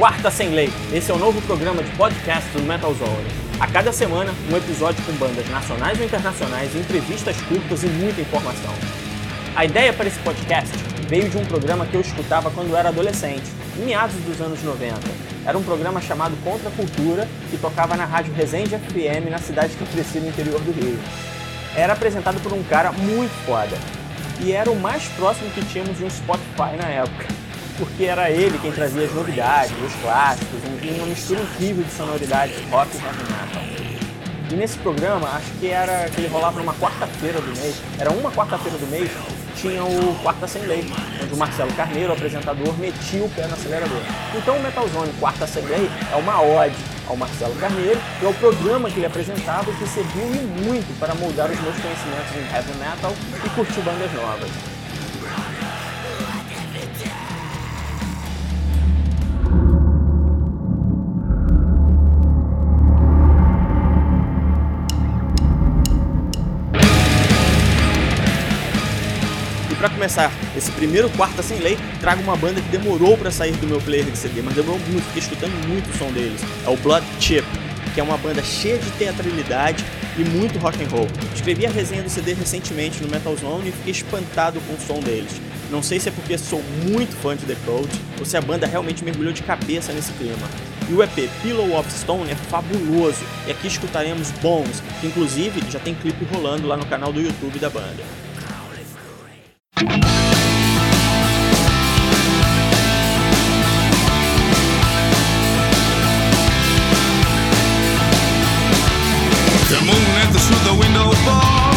Quarta Sem Lei. Esse é o novo programa de podcast do Metal Zone. A cada semana, um episódio com bandas nacionais ou internacionais, entrevistas curtas e muita informação. A ideia para esse podcast veio de um programa que eu escutava quando era adolescente, em meados dos anos 90. Era um programa chamado Contra a Cultura, que tocava na rádio Resende FM, na cidade que cresci no interior do Rio. Era apresentado por um cara muito foda, e era o mais próximo que tínhamos de um Spotify na época porque era ele quem trazia as novidades, os clássicos, uma mistura incrível de sonoridades rock e heavy metal. E nesse programa, acho que era que ele rolava numa quarta-feira do mês, era uma quarta-feira do mês, tinha o Quarta Sem Lei, onde o Marcelo Carneiro, o apresentador, metia o pé no acelerador. Então o Metal Zone Quarta Sem Lei é uma ode ao Marcelo Carneiro e ao programa que ele apresentava que serviu muito para moldar os meus conhecimentos em heavy metal e curtir bandas novas. Começar esse primeiro Quarta Sem Lei, trago uma banda que demorou para sair do meu player de CD, mas demorou muito, fiquei escutando muito o som deles. É o Blood Chip, que é uma banda cheia de teatralidade e muito rock and roll. Escrevi a resenha do CD recentemente no Metal Zone e fiquei espantado com o som deles. Não sei se é porque sou muito fã de The Code ou se a banda realmente mergulhou de cabeça nesse clima. E o EP Pillow of Stone é fabuloso, e aqui escutaremos Bones, que inclusive já tem clipe rolando lá no canal do YouTube da banda. If you really want to harm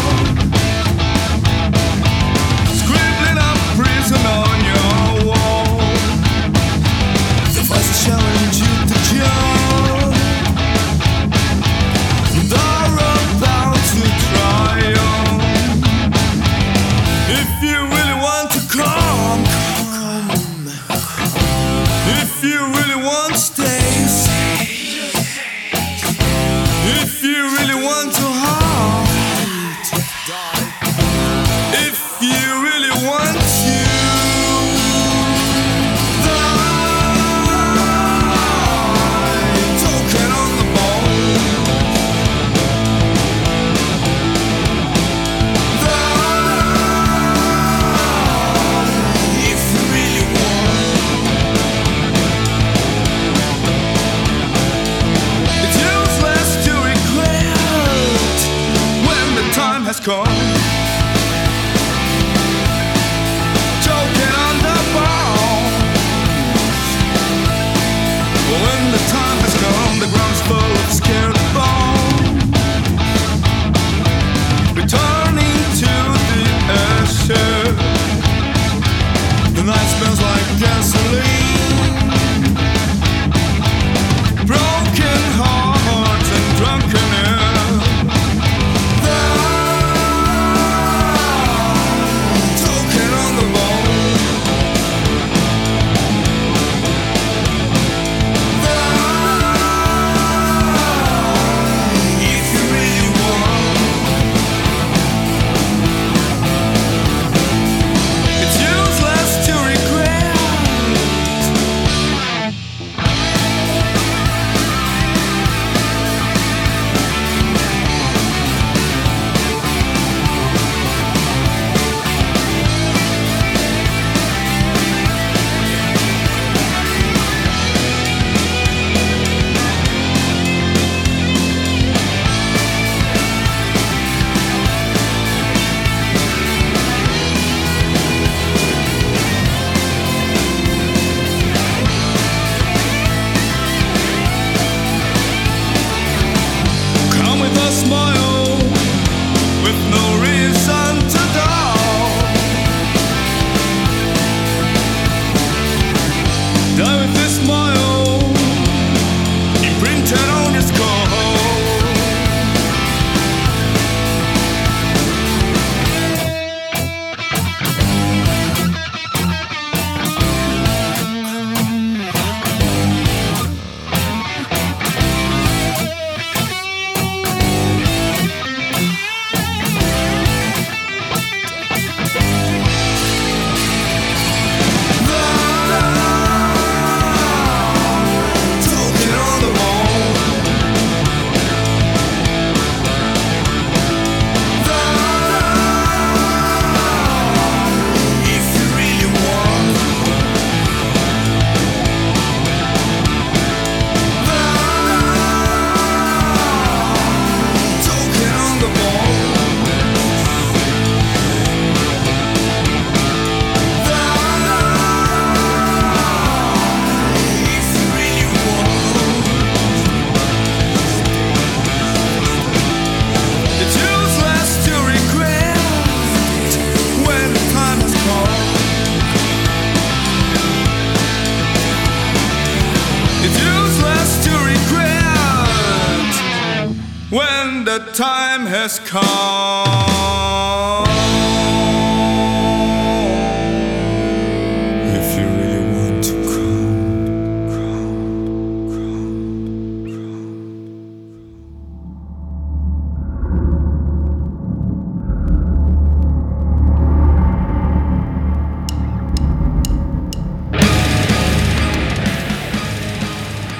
the time has come.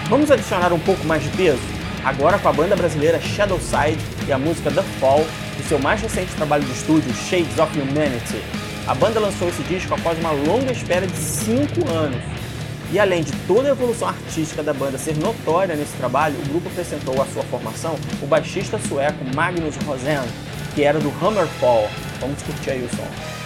Vamos adicionar um pouco mais de peso? Agora com a banda brasileira Shadowside e a música The Fall, do seu mais recente trabalho de estúdio Shades of Humanity. A banda lançou esse disco após uma longa espera de 5 anos. E além de toda a evolução artística da banda ser notória nesse trabalho, o grupo apresentou à sua formação o baixista sueco Magnus Rosen, que era do Hammerfall. Vamos curtir aí o som.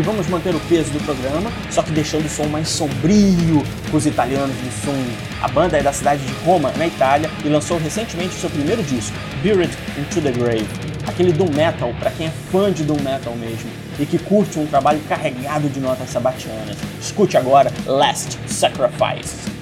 E vamos manter o peso do programa, só que deixando o som mais sombrio com os italianos do swing. A banda é da cidade de Roma, na Itália, e lançou recentemente seu primeiro disco, Buried into the Grave. Aquele doom metal para quem é fã de doom metal mesmo e que curte um trabalho carregado de notas sabatianas. Escute agora Last Sacrifice.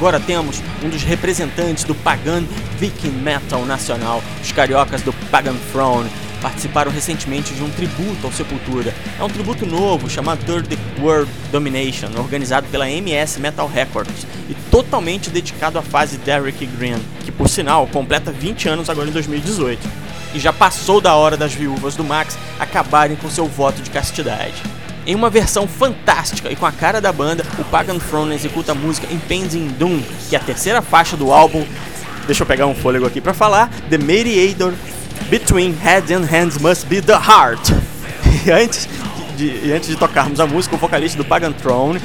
Agora temos um dos representantes do Pagan Viking Metal nacional, os cariocas do Pagan Throne. Participaram recentemente de um tributo ao Sepultura. É um tributo novo chamado Third World Domination, organizado pela MS Metal Records e totalmente dedicado à fase Derek Green, que por sinal completa 20 anos agora em 2018. E já passou da hora das viúvas do Max acabarem com seu voto de castidade. Em uma versão fantástica e com a cara da banda, o Pagan Throne executa a música Impending Doom, que é a terceira faixa do álbum. Deixa eu pegar um fôlego aqui para falar. The Mediator Between Head and Hands Must Be the Heart. E antes de, e antes de tocarmos a música, o vocalista do Pagan Throne,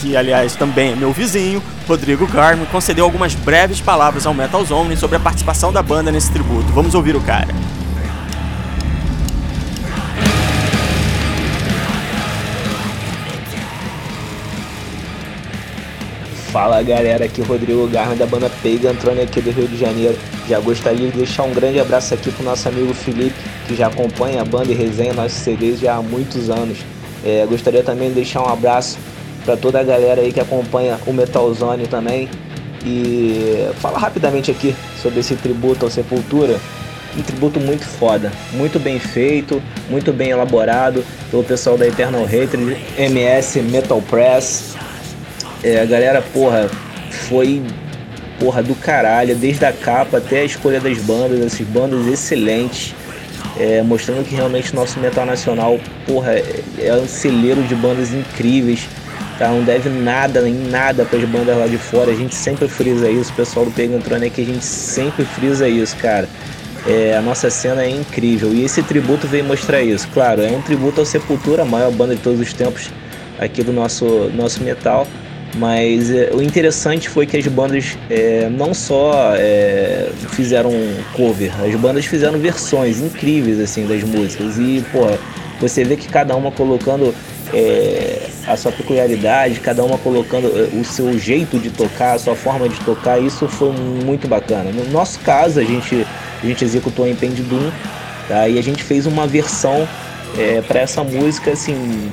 que aliás também é meu vizinho, Rodrigo Garmin, concedeu algumas breves palavras ao Metal Zone sobre a participação da banda nesse tributo. Vamos ouvir o cara. Fala galera, aqui é Rodrigo Garra da banda Pagan Throne aqui do Rio de Janeiro. Já gostaria de deixar um grande abraço aqui pro nosso amigo Felipe, que já acompanha a banda e resenha nossos CDs já há muitos anos. É, gostaria também de deixar um abraço para toda a galera aí que acompanha o Metal Zone também. E falar rapidamente aqui sobre esse tributo ao Sepultura. Um tributo muito foda, muito bem feito, muito bem elaborado pelo pessoal da Eternal Hatred, MS Metal Press, é, a galera, porra, foi porra do caralho, desde a capa até a escolha das bandas, essas bandas excelentes, é, mostrando que realmente nosso metal nacional, porra, é, é um celeiro de bandas incríveis, tá? Não deve nada, nem nada para as bandas lá de fora, a gente sempre frisa isso, o pessoal do Pegantrone é que a gente sempre frisa isso, cara. É, a nossa cena é incrível e esse tributo veio mostrar isso. Claro, é um tributo ao Sepultura, a maior banda de todos os tempos aqui do nosso, nosso metal. Mas é, o interessante foi que as bandas é, não só é, fizeram cover, as bandas fizeram versões incríveis assim das músicas e pô, você vê que cada uma colocando é, a sua peculiaridade, cada uma colocando é, o seu jeito de tocar, a sua forma de tocar, isso foi muito bacana. No nosso caso, a gente, a gente executou em Pend Doom, tá? e a gente fez uma versão é, para essa música assim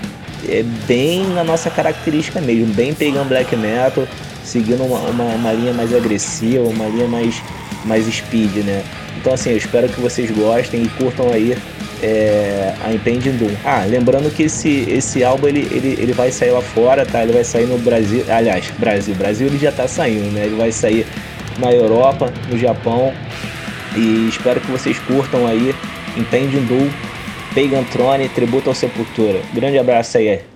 é bem na nossa característica mesmo, bem pegando black metal, seguindo uma, uma, uma, linha mais agressiva, uma linha mais, mais speed, né? Então assim, eu espero que vocês gostem e curtam aí é, a Impending Doom. Ah, lembrando que esse, esse álbum ele, ele, ele vai sair lá fora, tá? Ele vai sair no Brasil, aliás, Brasil, Brasil ele já tá saindo, né? Ele vai sair na Europa, no Japão e espero que vocês curtam aí Impending Doom Pagan Throne, tributo ao Sepultura. Grande abraço aí.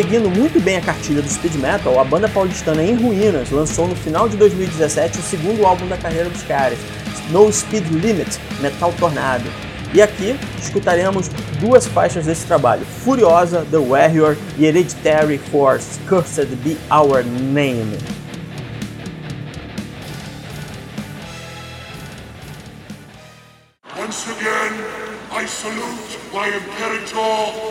seguindo muito bem a cartilha do speed metal, a banda paulistana Em Ruínas lançou no final de 2017 o segundo álbum da carreira dos caras, No Speed Limit Metal Tornado. E aqui escutaremos duas faixas desse trabalho: Furiosa, The Warrior e Hereditary Force, Cursed Be Our Name. Once again, I salute my Imperator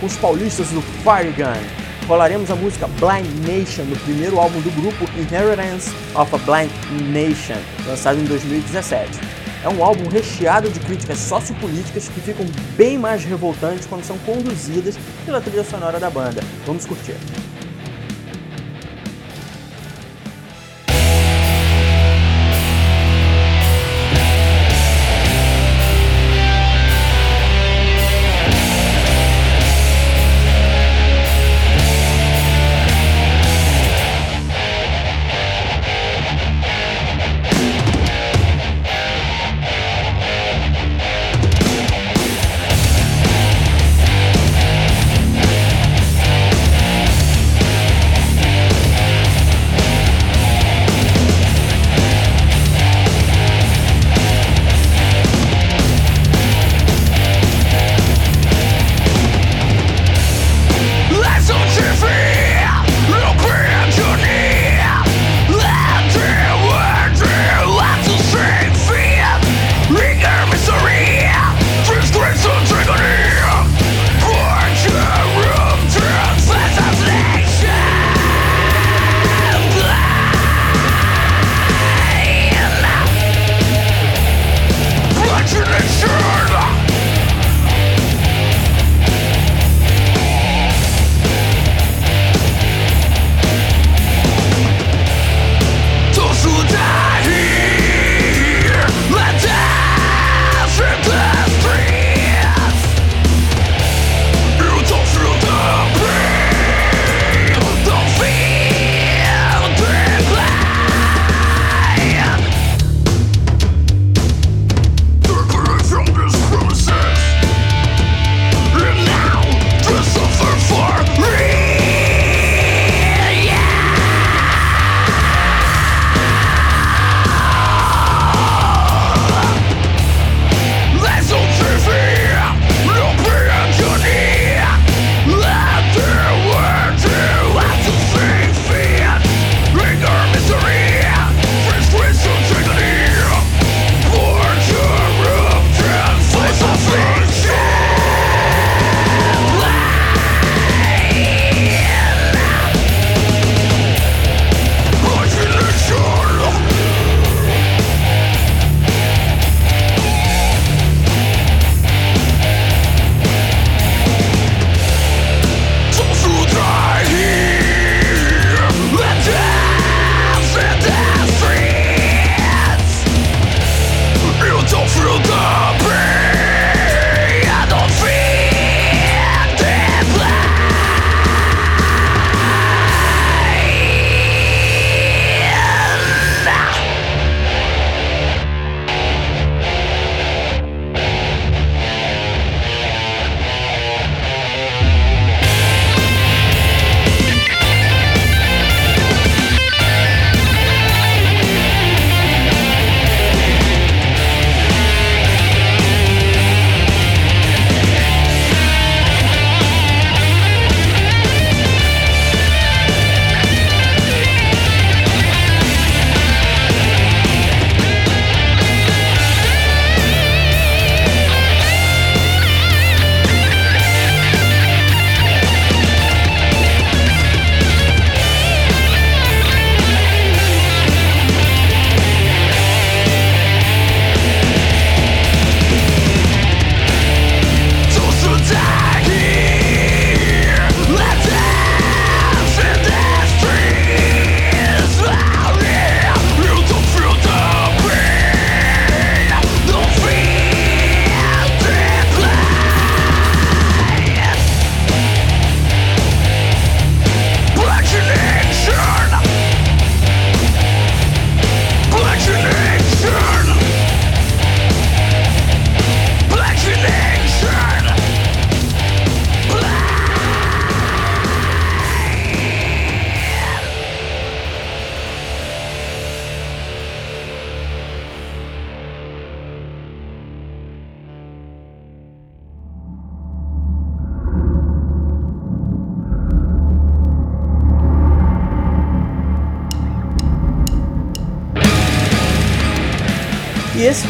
com os paulistas do Fire Gun. Rolaremos a música Blind Nation no primeiro álbum do grupo Inheritance of a Blind Nation, lançado em 2017. É um álbum recheado de críticas sociopolíticas que ficam bem mais revoltantes quando são conduzidas pela trilha sonora da banda. Vamos curtir.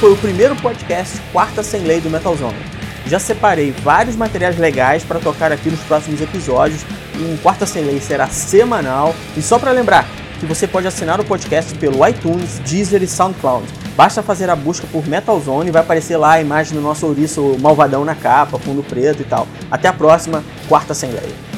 Foi o primeiro podcast Quarta Sem Lei do Metal Zone. Já separei vários materiais legais para tocar aqui nos próximos episódios. Um Quarta Sem Lei será semanal. E só para lembrar que você pode assinar o podcast pelo iTunes, Deezer e SoundCloud. Basta fazer a busca por Metal Zone e vai aparecer lá a imagem do nosso ouriço malvadão na capa, fundo preto e tal. Até a próxima, Quarta Sem Lei.